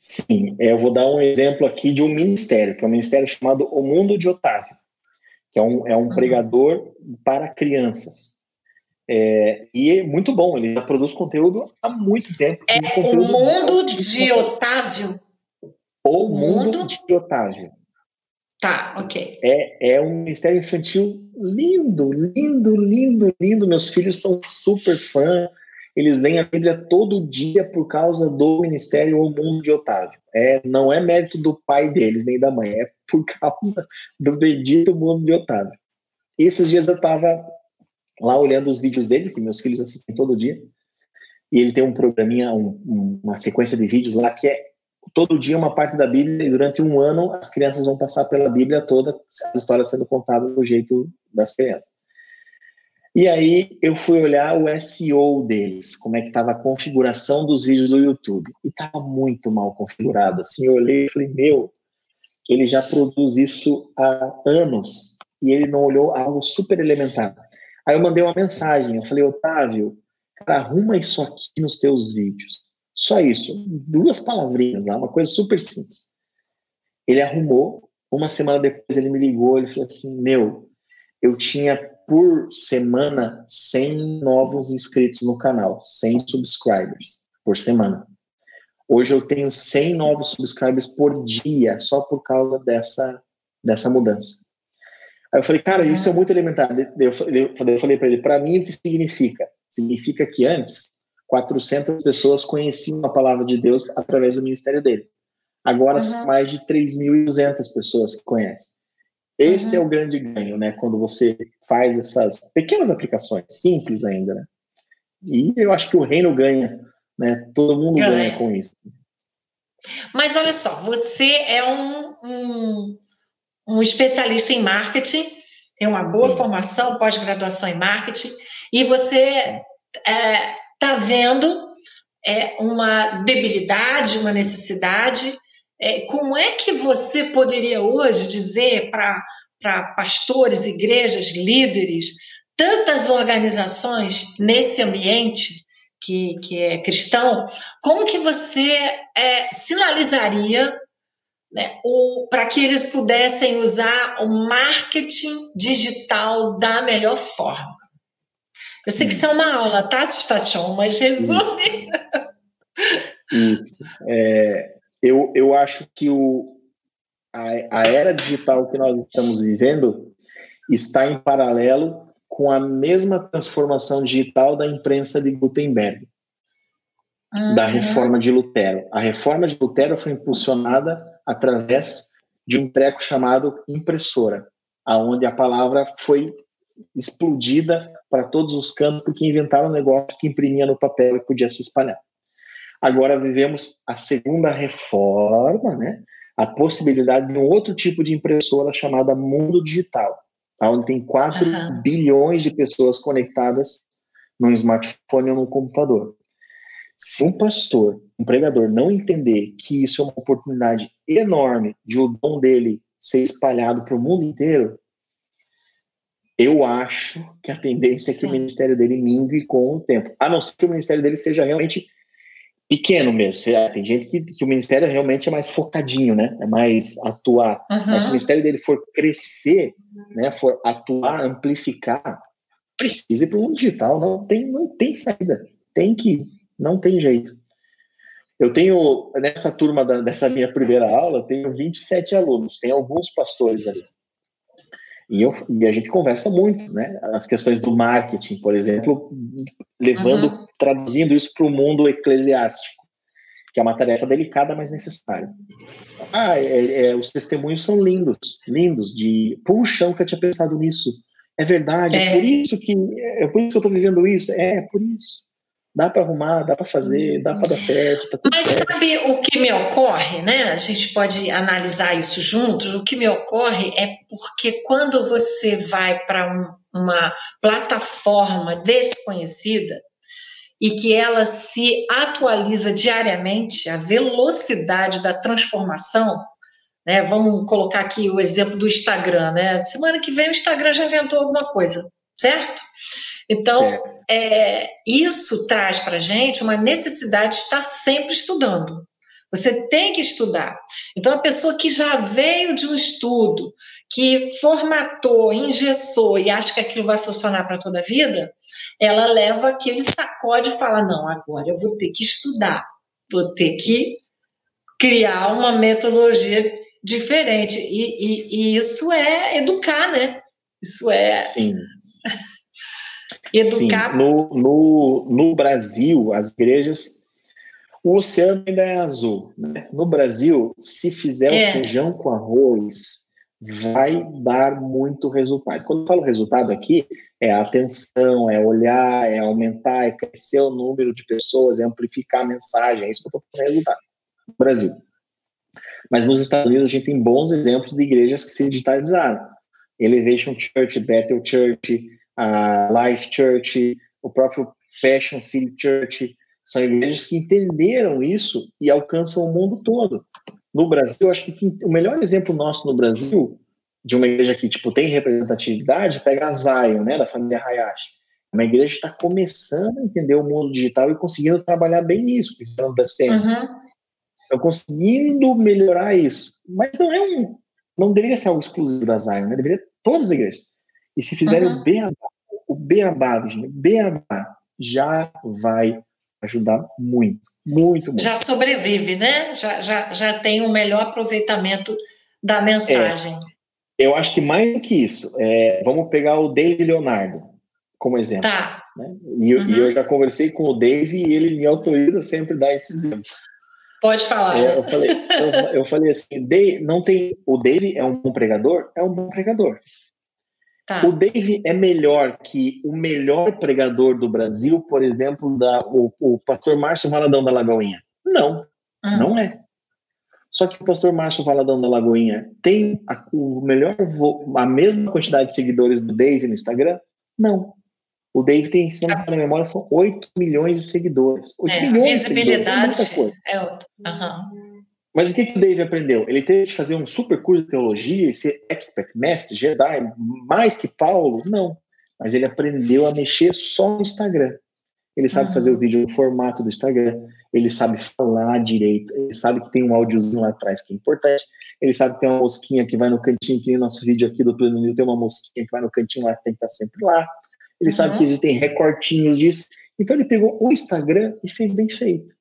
sim. É, eu vou dar um exemplo aqui de um ministério, que é um ministério chamado O Mundo de Otávio, que é um, é um uhum. pregador para crianças. É, e é muito bom, ele já produz conteúdo há muito tempo. É o Mundo de Otávio? O Mundo, mundo de Otávio. Tá, ok. É, é um ministério infantil lindo, lindo, lindo, lindo. Meus filhos são super fã. Eles leem a Bíblia todo dia por causa do ministério O Mundo de Otávio. É, não é mérito do pai deles, nem da mãe, é por causa do bendito Mundo de Otávio. Esses dias eu estava lá olhando os vídeos dele, que meus filhos assistem todo dia, e ele tem um programinha, um, uma sequência de vídeos lá que é todo dia uma parte da Bíblia e durante um ano as crianças vão passar pela Bíblia toda, as histórias sendo contadas do jeito das crianças. E aí eu fui olhar o SEO deles, como é que estava a configuração dos vídeos do YouTube. E estava muito mal configurado. Assim, eu olhei e falei, meu, ele já produz isso há anos e ele não olhou algo super elementar. Aí eu mandei uma mensagem, eu falei, Otávio, cara, arruma isso aqui nos teus vídeos. Só isso, duas palavrinhas lá, uma coisa super simples. Ele arrumou, uma semana depois ele me ligou, ele falou assim, meu, eu tinha por semana 100 novos inscritos no canal, 100 subscribers por semana. Hoje eu tenho 100 novos subscribers por dia, só por causa dessa, dessa mudança. Aí eu falei, cara, isso é muito elementar. Eu falei, eu falei para ele, para mim, o que significa? Significa que antes, 400 pessoas conheciam a palavra de Deus através do ministério dele. Agora, uhum. mais de 3.200 pessoas que conhecem. Esse uhum. é o grande ganho, né? Quando você faz essas pequenas aplicações, simples ainda, né? E eu acho que o reino ganha, né? Todo mundo ganha, ganha com isso. Mas olha só, você é um, um um especialista em marketing, tem uma boa Sim. formação, pós-graduação em marketing, e você está é, tá vendo é, uma debilidade, uma necessidade. É, como é que você poderia hoje dizer para pastores, igrejas, líderes, tantas organizações nesse ambiente que, que é cristão, como que você é, sinalizaria né, para que eles pudessem usar o marketing digital da melhor forma. Eu sei que isso é uma aula, tá, Tachon, mas resume. Isso. isso. É, eu, eu acho que o, a, a era digital que nós estamos vivendo está em paralelo com a mesma transformação digital da imprensa de Gutenberg, uhum. da reforma de Lutero. A reforma de Lutero foi impulsionada através de um treco chamado impressora, aonde a palavra foi explodida para todos os cantos porque inventaram um negócio que imprimia no papel e podia se espalhar. Agora vivemos a segunda reforma, né? A possibilidade de um outro tipo de impressora chamada mundo digital, onde tem 4 uhum. bilhões de pessoas conectadas num smartphone ou num computador. Se um pastor, um pregador, não entender que isso é uma oportunidade enorme de o dom dele ser espalhado para o mundo inteiro, eu acho que a tendência Sim. é que o ministério dele mingue com o tempo. A não ser que o ministério dele seja realmente pequeno mesmo. Tem gente que, que o ministério realmente é mais focadinho, né? É mais atuar. Uhum. Mas se o ministério dele for crescer, né? For atuar, amplificar, precisa ir para o mundo digital. Não tem, não tem saída. Tem que não tem jeito. Eu tenho, nessa turma da, dessa minha primeira aula, tenho 27 alunos, tem alguns pastores ali. E, eu, e a gente conversa muito, né? As questões do marketing, por exemplo, levando, uhum. traduzindo isso para o mundo eclesiástico. que é uma tarefa delicada, mas necessária. Ah, é, é, os testemunhos são lindos, lindos, de, puxa, nunca tinha pensado nisso. É verdade, é, é por isso que é por isso que eu estou vivendo isso. É, é por isso. Dá para arrumar, dá para fazer, dá para dar certo. Tá Mas certo. sabe o que me ocorre, né? A gente pode analisar isso juntos. O que me ocorre é porque quando você vai para um, uma plataforma desconhecida e que ela se atualiza diariamente, a velocidade da transformação, né? Vamos colocar aqui o exemplo do Instagram, né? Semana que vem o Instagram já inventou alguma coisa, certo? Então, é, isso traz para a gente uma necessidade de estar sempre estudando. Você tem que estudar. Então, a pessoa que já veio de um estudo, que formatou, engessou e acha que aquilo vai funcionar para toda a vida, ela leva aquele sacode e fala: não, agora eu vou ter que estudar, vou ter que criar uma metodologia diferente. E, e, e isso é educar, né? Isso é. Sim. Educar. Sim, no, no, no Brasil, as igrejas. O oceano ainda é azul. Né? No Brasil, se fizer é. o feijão com arroz, vai dar muito resultado. Quando eu falo resultado aqui, é atenção, é olhar, é aumentar, é crescer o número de pessoas, é amplificar a mensagem. É isso que eu estou falando resultado. No Brasil. Mas nos Estados Unidos a gente tem bons exemplos de igrejas que se digitalizaram. Elevation Church, Bethel Church, a Life Church, o próprio Passion City Church, são igrejas que entenderam isso e alcançam o mundo todo. No Brasil, acho que o melhor exemplo nosso no Brasil, de uma igreja que tipo, tem representatividade, pega a Zion, né, da família Hayashi. Uma igreja que está começando a entender o mundo digital e conseguindo trabalhar bem nisso, falando da cena. Uhum. Estão conseguindo melhorar isso. Mas não é um. Não deveria ser algo exclusivo da Zion, né? Deveria todas as igrejas. E se fizerem uhum. o beabá, o beabá, Virginia, beabá já vai ajudar muito, muito, muito. Já sobrevive, né? Já, já, já tem um melhor aproveitamento da mensagem. É, eu acho que mais do que isso, é, vamos pegar o Dave Leonardo como exemplo. Tá. Né? E, uhum. e, eu já conversei com o Dave e ele me autoriza sempre a dar esse exemplo. Pode falar. É, eu, falei, eu, eu, falei assim, não tem, o Dave é um bom pregador? É um bom pregador. Tá. O Dave é melhor que o melhor pregador do Brasil, por exemplo, da, o, o pastor Márcio Valadão da Lagoinha? Não, hum. não é. Só que o pastor Márcio Valadão da Lagoinha tem a, o melhor, a mesma quantidade de seguidores do Dave no Instagram? Não. O Dave tem, se não me memória, são 8 milhões de seguidores. 8 é, milhões de seguidores, é, muita coisa. É, uhum. Mas o que, que o Dave aprendeu? Ele teve que fazer um super curso de teologia e ser expert, mestre, Jedi, mais que Paulo? Não. Mas ele aprendeu a mexer só no Instagram. Ele sabe uhum. fazer o vídeo no formato do Instagram, ele sabe falar direito, ele sabe que tem um áudiozinho lá atrás que é importante, ele sabe que tem uma mosquinha que vai no cantinho, que no nosso vídeo aqui do Plano New tem uma mosquinha que vai no cantinho lá, que tem que estar sempre lá. Ele uhum. sabe que existem recortinhos disso. Então ele pegou o Instagram e fez bem feito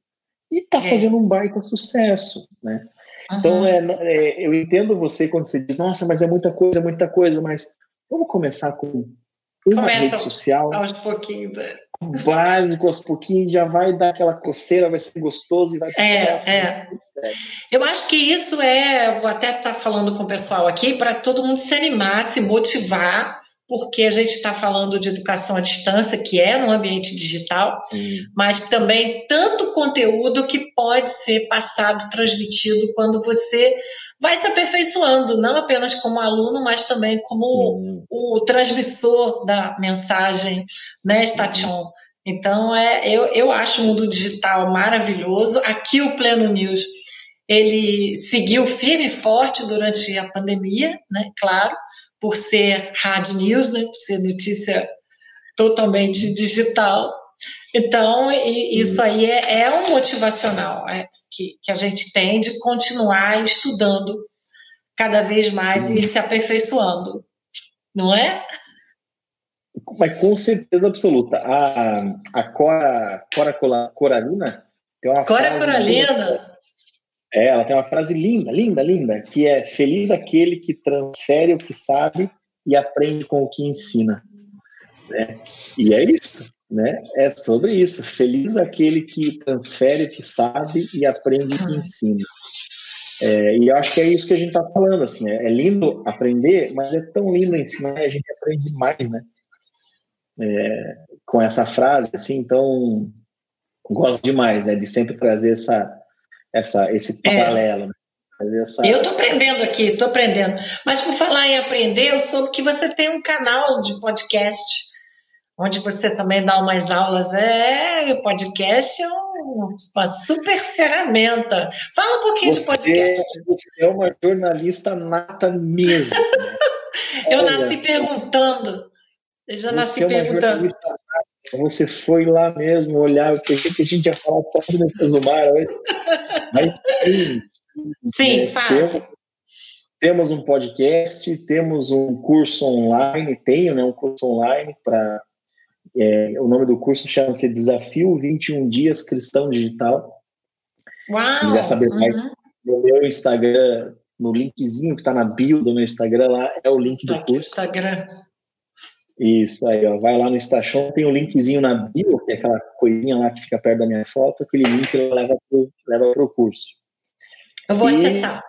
e está é. fazendo um baita sucesso, né? Uhum. Então, é, é, eu entendo você quando você diz, nossa, mas é muita coisa, é muita coisa, mas vamos começar com uma Começa rede social. Aos pouquinhos. Né? Básico, aos pouquinhos, já vai dar aquela coceira, vai ser gostoso e vai é, é. Eu acho que isso é, vou até estar tá falando com o pessoal aqui, para todo mundo se animar, se motivar porque a gente está falando de educação à distância, que é no ambiente digital, mas também tanto conteúdo que pode ser passado, transmitido quando você vai se aperfeiçoando, não apenas como aluno, mas também como o, o transmissor da mensagem, né, Station? Então, é, eu, eu acho o mundo digital maravilhoso. Aqui o Pleno News, ele seguiu firme e forte durante a pandemia, né, claro, por ser hard news, né, por ser notícia totalmente digital. Então, isso aí é, é um motivacional é, que, que a gente tem de continuar estudando cada vez mais Sim. e se aperfeiçoando, não é? Mas com certeza absoluta. A, a Cora, Cora Coralina tem uma Cora Coralina. É, ela tem uma frase linda, linda, linda, que é feliz aquele que transfere o que sabe e aprende com o que ensina. Né? E é isso. né? É sobre isso. Feliz aquele que transfere o que sabe e aprende o que ensina. É, e eu acho que é isso que a gente está falando, assim, é, é, lindo aprender, mas é tão lindo ensinar e a gente aprende mais, né? É, com essa frase, assim, então gosto demais, né, de sempre trazer essa, essa, esse é. paralelo. Né? Essa... Eu estou aprendendo aqui, estou aprendendo. Mas por falar em aprender, eu soube que você tem um canal de podcast onde você também dá umas aulas. É, o podcast é uma super ferramenta. Fala um pouquinho você, de podcast. Você é uma jornalista nata mesmo. Né? Eu Olha, nasci perguntando. Eu já nasci é perguntando. Você foi lá mesmo olhar, pensei que a gente ia falar de depois do mar hoje. Mas sim, sim né, fala. Temos, temos um podcast, temos um curso online, tenho né, um curso online para é, o nome do curso chama-se Desafio 21 Dias Cristão Digital. Uau! Se quiser saber mais, uhum. no meu Instagram, no linkzinho que está na bio do meu Instagram lá, é o link do tá curso. Instagram. Isso aí, ó. Vai lá no Station, tem o um linkzinho na bio, que é aquela coisinha lá que fica perto da minha foto, aquele link leva pro, leva pro curso. Eu vou e acessar.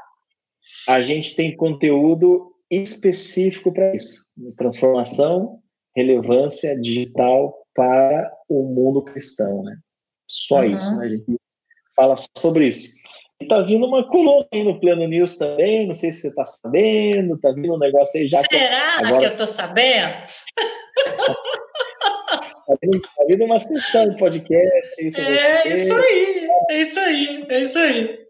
A gente tem conteúdo específico para isso. Transformação relevância digital para o mundo cristão, né? Só uhum. isso, né? A gente fala sobre isso. E tá vindo uma coluna aí no Plano News também, não sei se você tá sabendo, tá vindo um negócio aí já. Será que, agora... que eu tô sabendo? tá, vindo, tá vindo uma sessão de podcast. Isso é isso aí, é isso aí, é isso aí.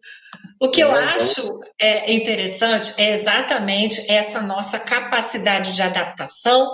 O que é, eu acho é interessante é exatamente essa nossa capacidade de adaptação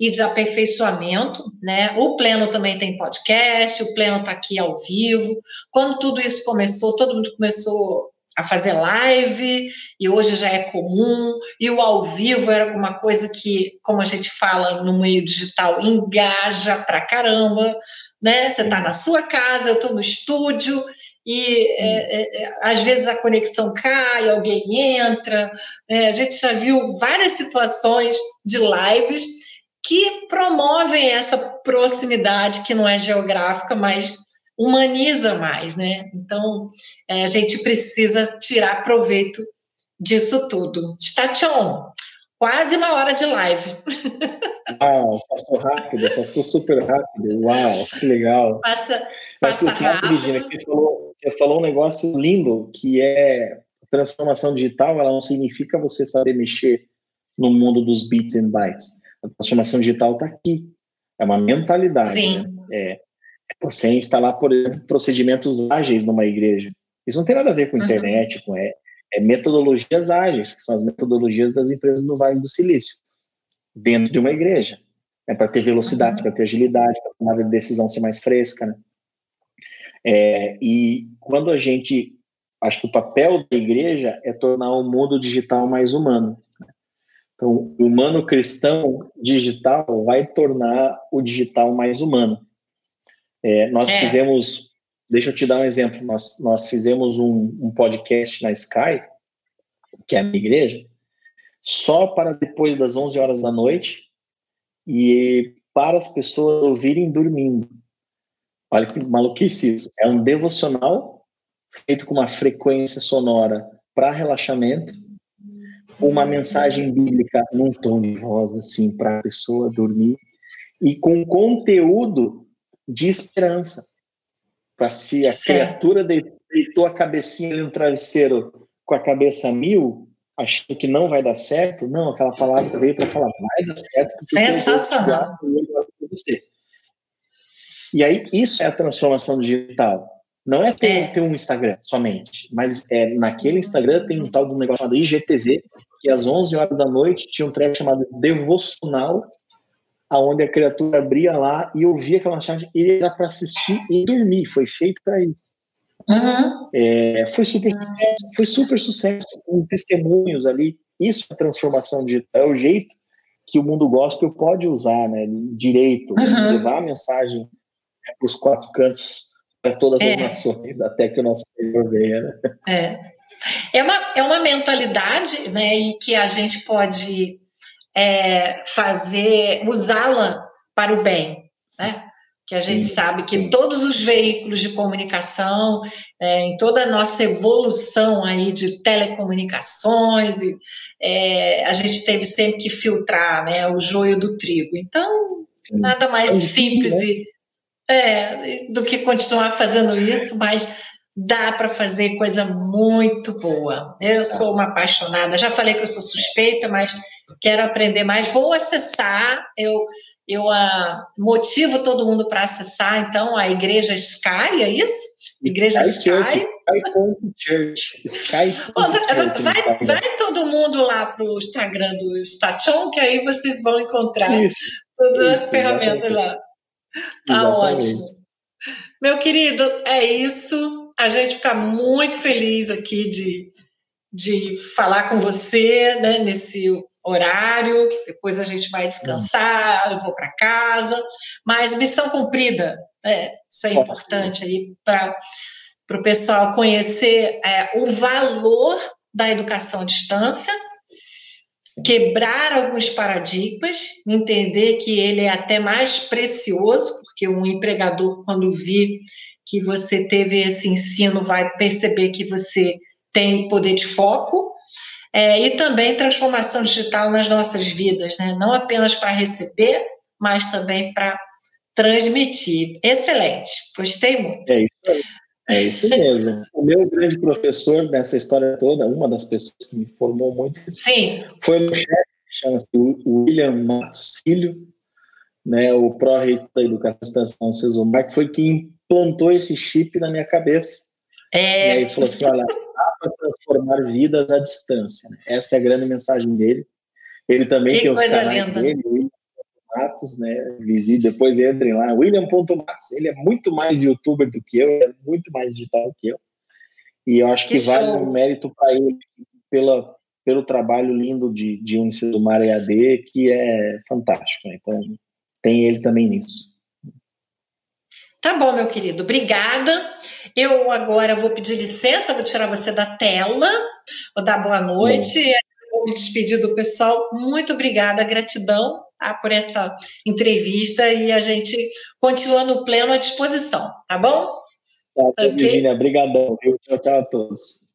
e de aperfeiçoamento, né? O Pleno também tem podcast, o Pleno está aqui ao vivo. Quando tudo isso começou, todo mundo começou a fazer live, e hoje já é comum, e o ao vivo era uma coisa que, como a gente fala no meio digital, engaja pra caramba, né? Você está na sua casa, eu estou no estúdio, e é, é, é, às vezes a conexão cai, alguém entra. É, a gente já viu várias situações de lives que promovem essa proximidade que não é geográfica, mas humaniza mais, né? Então, é, a gente precisa tirar proveito disso tudo. Station, quase uma hora de live. Uau, passou rápido, passou super rápido. Uau, que legal. Passa, passa rápido. Regina, você falou, você falou um negócio lindo, que é transformação digital, ela não significa você saber mexer no mundo dos bits and bytes a transformação digital está aqui. É uma mentalidade. Sim. Né? É, você instalar, por exemplo, procedimentos ágeis numa igreja. Isso não tem nada a ver com uhum. internet, com é, é, metodologias ágeis, que são as metodologias das empresas do Vale do Silício, dentro de uma igreja. É para ter velocidade, uhum. para ter agilidade, para a decisão ser mais fresca. Né? É, e quando a gente. Acho que o papel da igreja é tornar o mundo digital mais humano. Então, o humano cristão digital vai tornar o digital mais humano. É, nós é. fizemos, deixa eu te dar um exemplo, nós, nós fizemos um, um podcast na Sky, que é a minha igreja, só para depois das 11 horas da noite e para as pessoas ouvirem dormindo. Olha que maluquice isso. É um devocional feito com uma frequência sonora para relaxamento uma mensagem bíblica num tom de voz, assim, para a pessoa dormir, e com conteúdo de esperança. Para se a criatura deitou a cabecinha no travesseiro com a cabeça mil, achando que não vai dar certo, não, aquela palavra veio para falar, vai dar certo. Sensacional. E aí, isso é a transformação digital. Não é ter, é. ter um Instagram somente, mas é, naquele Instagram tem um tal de um negócio chamado IGTV, que às 11 horas da noite tinha um trecho chamado Devocional, aonde a criatura abria lá e ouvia aquela mensagem e era para assistir e dormir. Foi feito para isso. Uhum. É, foi super sucesso, foi super sucesso, com testemunhos ali. Isso é transformação digital, é o jeito que o mundo gospel pode usar, né, direito, uhum. levar a mensagem né, para os quatro cantos para todas é. as nações, até que o nosso Senhor venha. Né? É. É uma, é uma mentalidade, né, e que a gente pode é, fazer, usá-la para o bem, né? que a gente sim, sabe que sim. todos os veículos de comunicação, é, em toda a nossa evolução aí de telecomunicações, e, é, a gente teve sempre que filtrar né, o joio do trigo. Então, sim. nada mais é simples né? e, é, do que continuar fazendo isso, mas dá para fazer coisa muito boa. Eu sou uma apaixonada, já falei que eu sou suspeita, mas quero aprender mais. Vou acessar, eu, eu uh, motivo todo mundo para acessar, então, a Igreja Sky, é isso? Igreja Sky. Sky. Sky. Sky. vai, vai, todo mundo lá para o Instagram do Station, que aí vocês vão encontrar isso, todas isso, as ferramentas lá. Tá exatamente. ótimo. Meu querido, é isso a gente fica muito feliz aqui de, de falar com você né, nesse horário. Depois a gente vai descansar, eu vou para casa. Mas missão cumprida, né, isso é importante aí para o pessoal conhecer é, o valor da educação à distância, quebrar alguns paradigmas, entender que ele é até mais precioso, porque um empregador, quando vi que você teve esse ensino vai perceber que você tem poder de foco é, e também transformação digital nas nossas vidas, né? não apenas para receber, mas também para transmitir. Excelente, gostei muito. É isso aí. É isso mesmo. O meu grande professor nessa história toda, uma das pessoas que me formou muito, Sim. foi o meu chefe, chama-se William Matos Filho, né, o pró-reitor da Educação Estação Cesumar, que foi quem plantou esse chip na minha cabeça. É... E aí falou assim, olha, dá para transformar vidas à distância. Essa é a grande mensagem dele. Ele também que tem os canais linda. dele, Matos, né? Visite, depois entrem lá, William.matos. Ele é muito mais youtuber do que eu, é muito mais digital do que eu. E eu acho que, que vale um mérito para ele pela, pelo trabalho lindo de, de Mar EAD, que é fantástico. Né? Então, tem ele também nisso. Tá bom, meu querido, obrigada. Eu agora vou pedir licença, vou tirar você da tela, vou dar boa noite, vou me despedir do pessoal. Muito obrigada, gratidão por essa entrevista e a gente continua no pleno à disposição, tá bom? Tá, okay. Virginia, obrigadão. Tchau, tchau a todos.